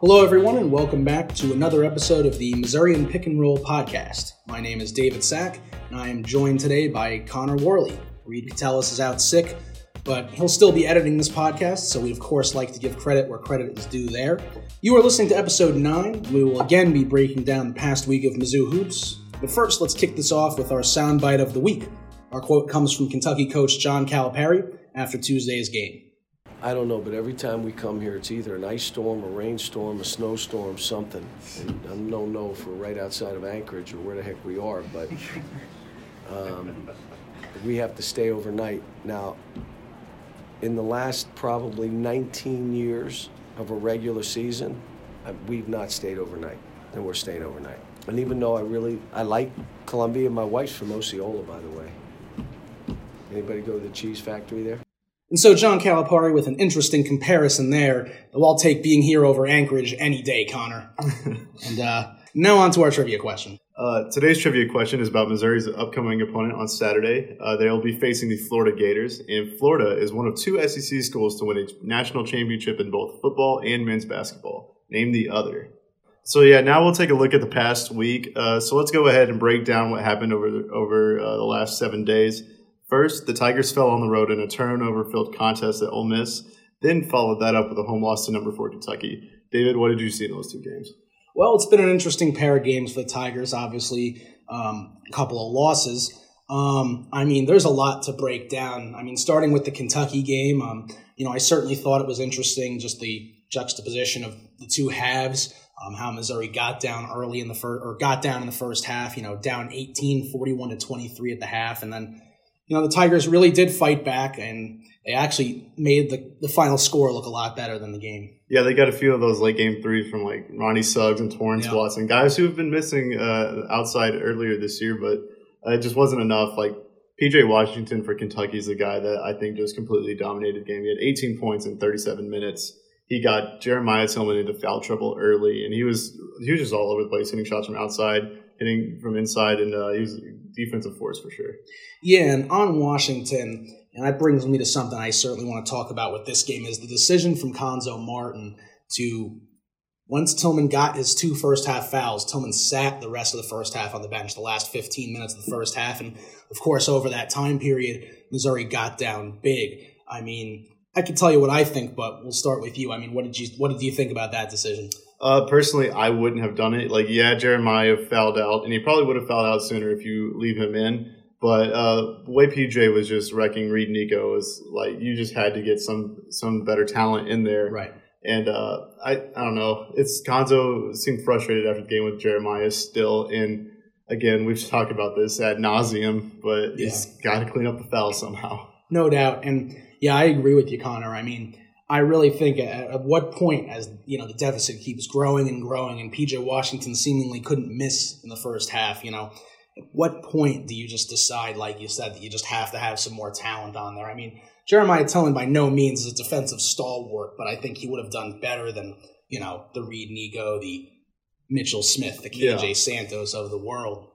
Hello, everyone, and welcome back to another episode of the Missourian Pick and Roll podcast. My name is David Sack, and I am joined today by Connor Worley. Reed Catellis is out sick, but he'll still be editing this podcast, so we of course like to give credit where credit is due there. You are listening to episode 9. We will again be breaking down the past week of Mizzou Hoops. But first, let's kick this off with our soundbite of the week. Our quote comes from Kentucky coach John Calipari after Tuesday's game. I don't know, but every time we come here, it's either an ice storm, a rainstorm, a snowstorm, something. And I don't know if we're right outside of Anchorage or where the heck we are, but um, we have to stay overnight. Now, in the last probably 19 years of a regular season, we've not stayed overnight, and we're staying overnight. And even though I really, I like Columbia, my wife's from Osceola, by the way. Anybody go to the cheese factory there? And so John Calipari with an interesting comparison there. I'll take being here over Anchorage any day, Connor. and uh, now on to our trivia question. Uh, today's trivia question is about Missouri's upcoming opponent on Saturday. Uh, they'll be facing the Florida Gators, and Florida is one of two SEC schools to win a national championship in both football and men's basketball. Name the other. So yeah, now we'll take a look at the past week. Uh, so let's go ahead and break down what happened over the, over uh, the last seven days. First, the Tigers fell on the road in a turnover-filled contest at Ole Miss. Then followed that up with a home loss to number four Kentucky. David, what did you see in those two games? Well, it's been an interesting pair of games for the Tigers. Obviously, um, a couple of losses. Um, I mean, there's a lot to break down. I mean, starting with the Kentucky game, um, you know, I certainly thought it was interesting just the juxtaposition of the two halves. Um, how Missouri got down early in the first, or got down in the first half. You know, down 18, 41 to 23 at the half, and then you know, the Tigers really did fight back and they actually made the, the final score look a lot better than the game. Yeah, they got a few of those late game threes from like Ronnie Suggs and Torrence yeah. Watson, guys who have been missing uh, outside earlier this year, but uh, it just wasn't enough. Like PJ Washington for Kentucky is a guy that I think just completely dominated the game. He had 18 points in 37 minutes. He got Jeremiah Tilmon into foul trouble early, and he was he was just all over the place, hitting shots from outside, hitting from inside, and uh, he was defensive force for sure. Yeah, and on Washington, and that brings me to something I certainly want to talk about with this game is the decision from Cuonzo Martin to once Tilmon got his two first half fouls, Tilmon sat the rest of the first half on the bench, the last 15 minutes of the first half. And of course, over that time period, Missouri got down big. I mean, I can tell you what I think, but we'll start with you. I mean, what did you what did you think about that decision? Uh, personally, I wouldn't have done it. Like, yeah, Jeremiah fouled out, and he probably would have fouled out sooner if you leave him in. But uh, the way PJ was just wrecking Reed Nikko was like you just had to get some some better talent in there. Right. And uh, I I don't know. It's Cuonzo seemed frustrated after the game with Jeremiah still. And again, we've talked about this ad nauseum, but yeah. he's got to clean up the foul somehow. No doubt. And yeah, I agree with you, Connor. I mean, I really think at, at, what point, as you know, the deficit keeps growing and growing, and PJ Washington seemingly couldn't miss in the first half. You know, at what point do you just decide, like you said, that you just have to have some more talent on there? I mean, Jeremiah Tilmon by no means is a defensive stalwart, but I think he would have done better than you know the Reed Nikko, the Mitchell Smith, the KJ yeah. Santos of the world.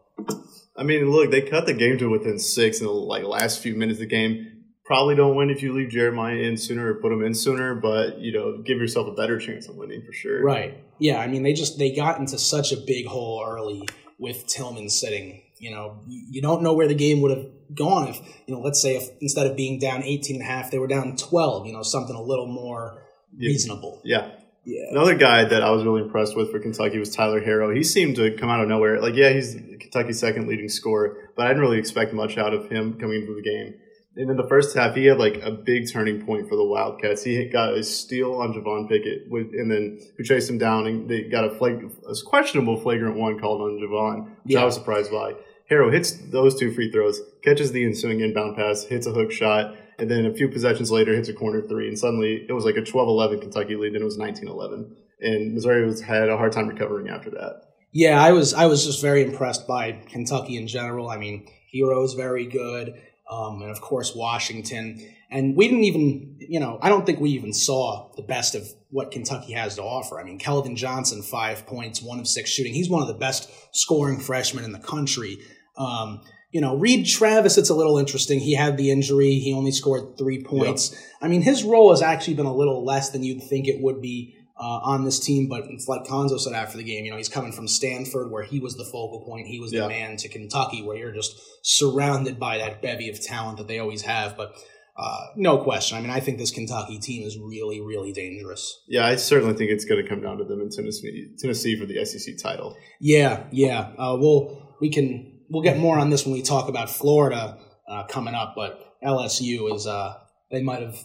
I mean, look, they cut the game to within six in the like last few minutes of the game probably don't win if you leave Jeremiah in sooner or put him in sooner, but you know, give yourself a better chance of winning for sure. Right. Yeah. I mean, they just they got into such a big hole early with Tilmon sitting. You know, you don't know where the game would have gone if you know, let's say if instead of being down 18 and a half, they were down 12. You know, something a little more reasonable. Yeah. Yeah. Another guy that I was really impressed with for Kentucky was Tyler Herro. He seemed to come out of nowhere. Like, yeah, he's Kentucky's second leading scorer, but I didn't really expect much out of him coming into the game and in the first half, he had like a big turning point for the Wildcats. He got a steal on Javon Pickett, with, and then who chased him down, and they got a, flag, a questionable flagrant one called on Javon, which yeah. I was surprised by. Herro hits those two free throws, catches the ensuing inbound pass, hits a hook shot, and then a few possessions later hits a corner three, and suddenly it was like a 12-11 Kentucky lead, and it was 19-11, and Missouri was had a hard time recovering after that. Yeah, I was I was just very impressed by Kentucky in general. I mean, Herro's very good um, and of course Washington. And we didn't even, you know, I don't think we even saw the best of what Kentucky has to offer. I mean, Keldon Johnson, five points, one of six shooting. He's one of the best scoring freshmen in the country. Um, you know, Reid Travis, it's a little interesting. He had the injury. He only scored three points. Yep. I mean, his role has actually been a little less than you'd think it would be uh, on this team, but it's like Cuonzo said after the game. You know, he's coming from Stanford, where he was the focal point, he was the Yeah. man, to Kentucky, where you're just surrounded by that bevy of talent that they always have. But uh, no question. I mean, I think this Kentucky team is really, really dangerous. Yeah, I certainly think it's going to come down to them in Tennessee, Tennessee for the SEC title. Yeah, yeah. Uh, we'll we can we'll get more on this when we talk about Florida uh, coming up. But LSU is uh, they might have,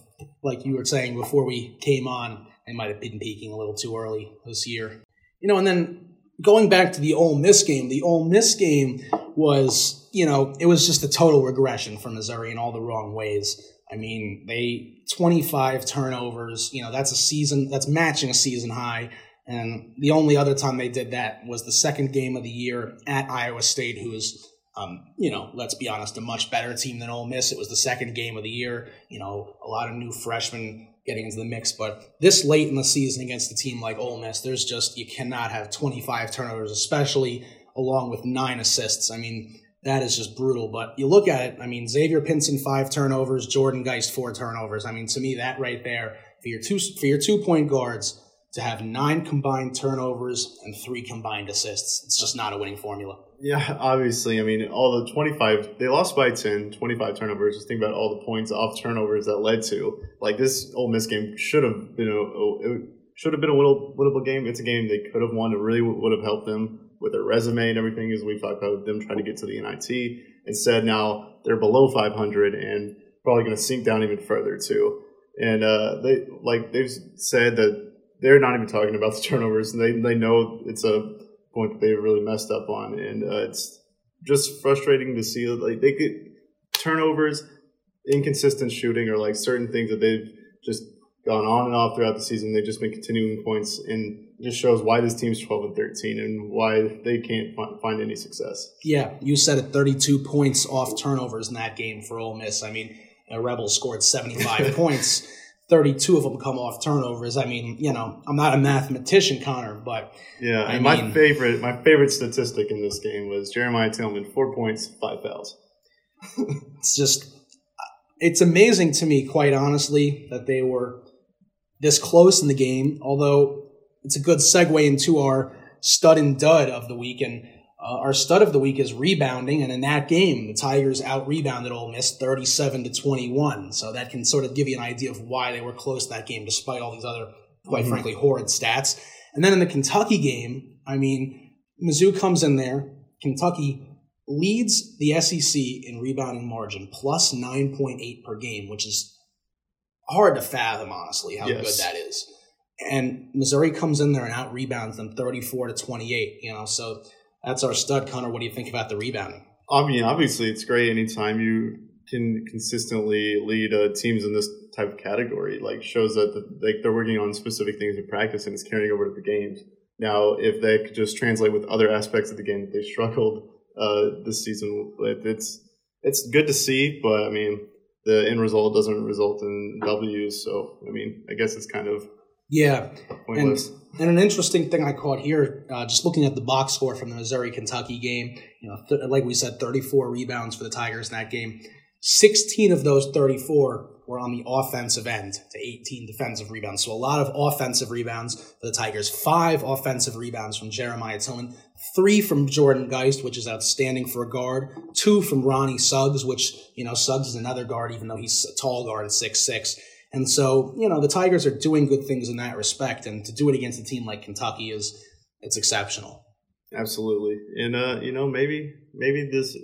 like you were saying before we came on, they might have been peaking a little too early this year. You know, and then going back to the Ole Miss game, the Ole Miss game was you know it was just a total regression for Missouri in all the wrong ways. I mean, they 25 turnovers. You know, that's a season that's matching a season high. And the only other time they did that was the second game of the year at Iowa State, who is, um, you know, let's be honest, a much better team than Ole Miss. It was the second game of the year. You know, a lot of new freshmen getting into the mix. But this late in the season against a team like Ole Miss, there's just, you cannot have 25 turnovers, especially along with nine assists. I mean, that is just brutal. But you look at it, I mean, Xavier Pinson, five turnovers, Jordan Geist, four turnovers. I mean, to me, that right there, for your two, for your two point guards, to have nine combined turnovers and three combined assists. It's just not a winning formula. Yeah, obviously. I mean, all the 25, they lost by 10, 25 turnovers. Just think about all the points off turnovers that led to. Like, this Ole Miss game should have been a, it should have been a winnable, winnable game. It's a game they could have won. It really would have helped them with their resume and everything, as we talked about them trying to get to the NIT. Instead, now they're below 500 and probably going to sink down even further, too. And uh, they, like, they've said that they're not even talking about the turnovers, and they, they know it's a point that they've really messed up on, and uh, it's just frustrating to see. Like they get turnovers, inconsistent shooting, or like certain things that they've just gone on and off throughout the season. They've just been continuing points, and just shows why this team's twelve and thirteen, and why they can't find, find any success. Yeah, you said it 32 points off turnovers in that game for Ole Miss. I mean, the Rebels scored 75 points. 32 of them come off turnovers. I mean, you know, I'm not a mathematician, Connor, but Yeah, I and my favorite my favorite statistic in this game was Jeremiah Tilmon, four points, five fouls. it's just it's amazing to me quite honestly that they were this close in the game although it's a good segue into our stud and dud of the week and uh, our stud of the week is rebounding and in that game the tigers out rebounded Ole Miss 37 to 21 so that can sort of give you an idea of why they were close that game despite all these other quite Mhm. frankly horrid stats and then in the kentucky game i mean mizzou comes in there kentucky leads the SEC in rebounding margin, plus 9.8 per game, which is hard to fathom, honestly, how Yes. good that is. And Missouri comes in there and out rebounds them 34 to 28, you know, so that's our stud, Connor. What do you think about the rebounding? I mean, obviously, it's great anytime you can consistently lead uh, teams in this type of category. Like, shows that the, like they're working on specific things in practice and it's carrying over to the games. Now, if they could just translate with other aspects of the game that they struggled uh, this season with, it's it's good to see. But I mean, the end result doesn't result in W's. So I mean, I guess it's kind of Yeah, pointless. And an interesting thing I caught here, uh, just looking at the box score from the Missouri Kentucky game, you know, th- like we said, 34 rebounds for the Tigers in that game. 16 of those 34 were on the offensive end to 18 defensive rebounds. So a lot of offensive rebounds for the Tigers. Five offensive rebounds from Jeremiah Tilmon, three from Jordan Geist, which is outstanding for a guard, two from Ronnie Suggs, which, you know, Suggs is another guard, even though he's a tall guard at six six. And so, you know, the Tigers are doing good things in that respect, and to do it against a team like Kentucky is it's exceptional. Absolutely, and uh, you know maybe maybe this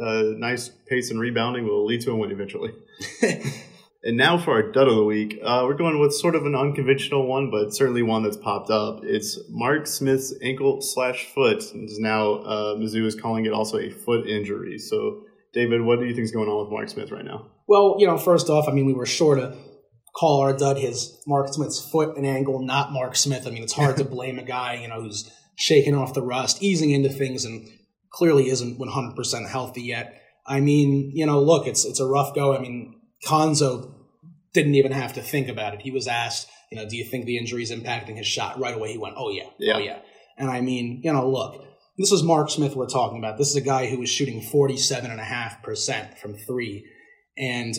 uh, nice pace and rebounding will lead to a win eventually. and now for our dud of the week, uh, we're going with sort of an unconventional one, but certainly one that's popped up. It's Mark Smith's ankle slash foot. Is now uh, Mizzou is calling it also a foot injury. So, David, what do you think is going on with Mark Smith right now? Well, you know, first off, I mean, we were sure to call our dud his Mark Smith's foot and ankle, not Mark Smith. I mean, it's hard to blame a guy, you know, who's shaking off the rust, easing into things, and clearly isn't 100% healthy yet. I mean, you know, look, it's it's a rough go. I mean, Cuonzo didn't even have to think about it. He was asked, you know, do you think the injury is impacting his shot? Right away, he went, oh yeah, Yeah. oh yeah. And I mean, you know, look, this is Mark Smith we're talking about. This is a guy who was shooting 47.5% from three. And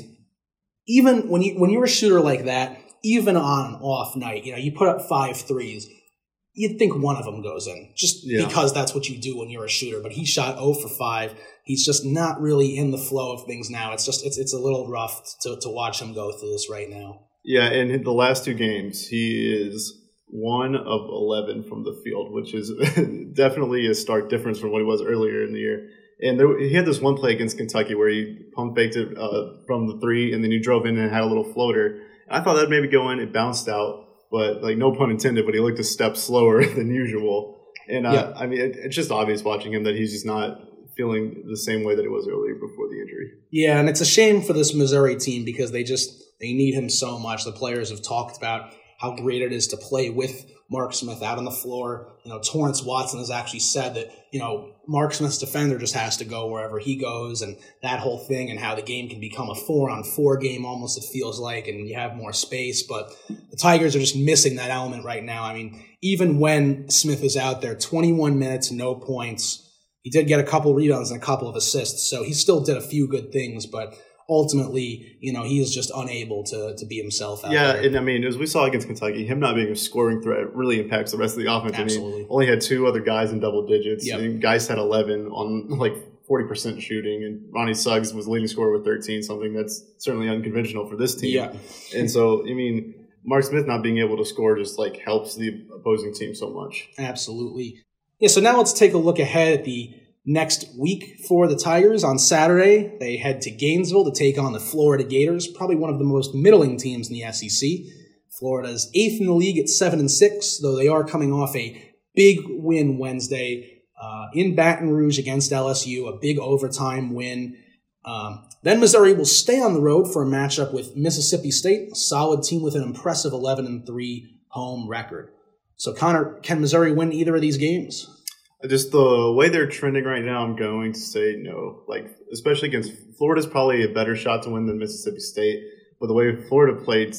even when you when you're a shooter like that, even on an off night, you know, you put up five threes, you'd think one of them goes in just Yeah. because that's what you do when you're a shooter. But he shot 0 for 5. He's just not really in the flow of things now. It's just, it's, it's a little rough to, to watch him go through this right now. Yeah, and in the last two games, he is one of 11 from the field, which is definitely a stark difference from what he was earlier in the year. And there, he had this one play against Kentucky where he pump faked it uh, from the three, and then he drove in and had a little floater. I thought that maybe go in. It bounced out, but like no pun intended. But he looked a step slower than usual. And uh, Yeah. I mean, it, it's just obvious watching him that he's just not feeling the same way that he was earlier before the injury. Yeah, and it's a shame for this Missouri team because they just they need him so much. The players have talked about how great it is to play with Mark Smith out on the floor. You know, Torrence Watson has actually said that, you know, Mark Smith's defender just has to go wherever he goes and that whole thing and how the game can become a four on four game almost it feels like and you have more space. But the Tigers are just missing that element right now. I mean, even when Smith is out there, 21 minutes, no points. He did get a couple rebounds and a couple of assists, so he still did a few good things, but ultimately, you know, he is just unable to to be himself out Yeah, there. and I mean, as we saw against Kentucky, him not being a scoring threat really impacts the rest of the offense. I Absolutely. mean, only had two other guys in double digits. Yep. And guys had 11 on like 40% shooting, and Ronnie Suggs was leading scorer with 13, something that's certainly unconventional for this team. Yeah. And so, I mean, Mark Smith not being able to score just like helps the opposing team so much. Absolutely. Yeah, so now let's take a look ahead at the next week for the Tigers. On Saturday, they head to Gainesville to take on the Florida Gators, probably one of the most middling teams in the SEC. Florida's eighth in the league at seven and six, though they are coming off a big win Wednesday uh, in Baton Rouge against LSU, a big overtime win. Um, then Missouri will stay on the road for a matchup with Mississippi State, a solid team with an impressive 11 and 3 home record. So, Connor, can Missouri win either of these games? Just the way they're trending right now, I'm going to say no. Like, especially against Florida's probably a better shot to win than Mississippi State. But the way Florida played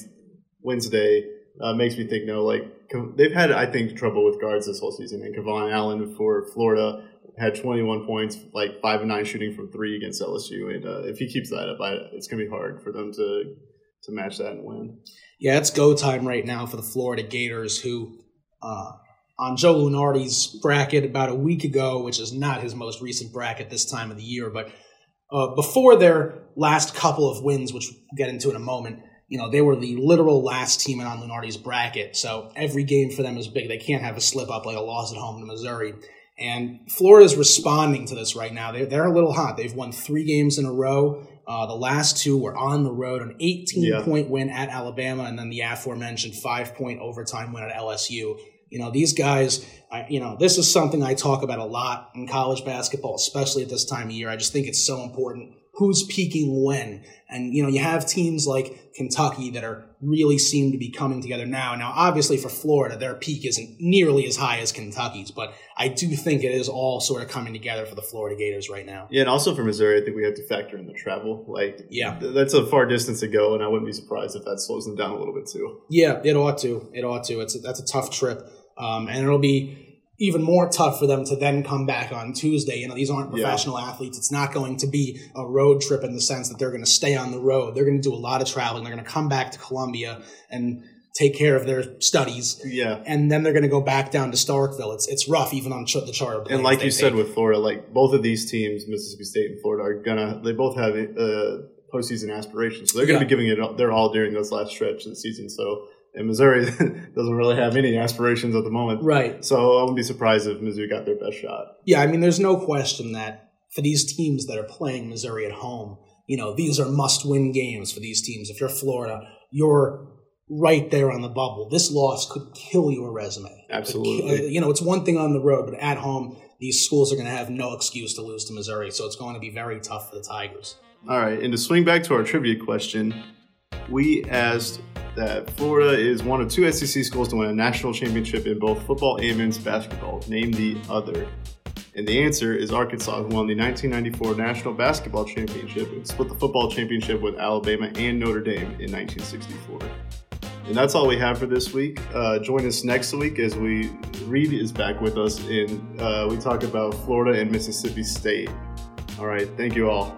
Wednesday uh, makes me think no. Like, they've had, I think, trouble with guards this whole season. And KeVaughn Allen for Florida had 21 points, like 5 and 9 shooting from three against LSU. And uh, if he keeps that up, I, it's going to be hard for them to, to match that and win. Yeah, it's go time right now for the Florida Gators, who uh, on Joe Lunardi's bracket about a week ago, which is not his most recent bracket this time of the year, but uh, before their last couple of wins, which we'll get into in a moment, you know, they were the literal last team in on Lunardi's bracket. So every game for them is big. They can't have a slip up like a loss at home to Missouri. And Florida's responding to this right now. They're, they're a little hot. They've won three games in a row. Uh, the last two were on the road, an 18 Yeah. point win at Alabama, and then the aforementioned five point overtime win at LSU. You know, these guys, I, you know, this is something I talk about a lot in college basketball, especially at this time of year. I just think it's so important. Who's peaking when? And, you know, you have teams like Kentucky that are really seem to be coming together now. Now, obviously for Florida, their peak isn't nearly as high as Kentucky's, but I do think it is all sort of coming together for the Florida Gators right now. Yeah, and also for Missouri, I think we have to factor in the travel. Like, Yeah. th- that's a far distance to go, and I wouldn't be surprised if that slows them down a little bit too. Yeah, it ought to. It ought to. It's a, that's a tough trip, um, and it'll be even more tough for them to then come back on Tuesday. You know, these aren't Yeah. professional athletes. It's not going to be a road trip in the sense that they're going to stay on the road. They're going to do a lot of traveling. They're going to come back to Columbia and take care of their studies, Yeah. and then they're going to go back down to Starkville. It's it's rough even on ch- the charter. And like you said take. with Florida, like both of these teams, Mississippi State and Florida, are gonna they both have uh, postseason aspirations, so they're gonna Yeah. be giving it all- their all during this last stretch of the season. So, and Missouri doesn't really have any aspirations at the moment. right. So I wouldn't be surprised if Missouri got their best shot. Yeah, I mean, there's no question that for these teams that are playing Missouri at home, you know, these are must win games for these teams. If you're Florida, you're right there on the bubble. This loss could kill your resume. Absolutely. You know, it's one thing on the road, but at home, these schools are going to have no excuse to lose to Missouri. So it's going to be very tough for the Tigers. All right, and to swing back to our trivia question, we asked that Florida is one of two SEC schools to win a national championship in both football and men's basketball. Name the other. And the answer is Arkansas, who won the 1994 National Basketball Championship and split the football championship with Alabama and Notre Dame in 1964. And that's all we have for this week. Uh, join us next week as we Reed is back with us and uh, we talk about Florida and Mississippi State. All right, thank you all.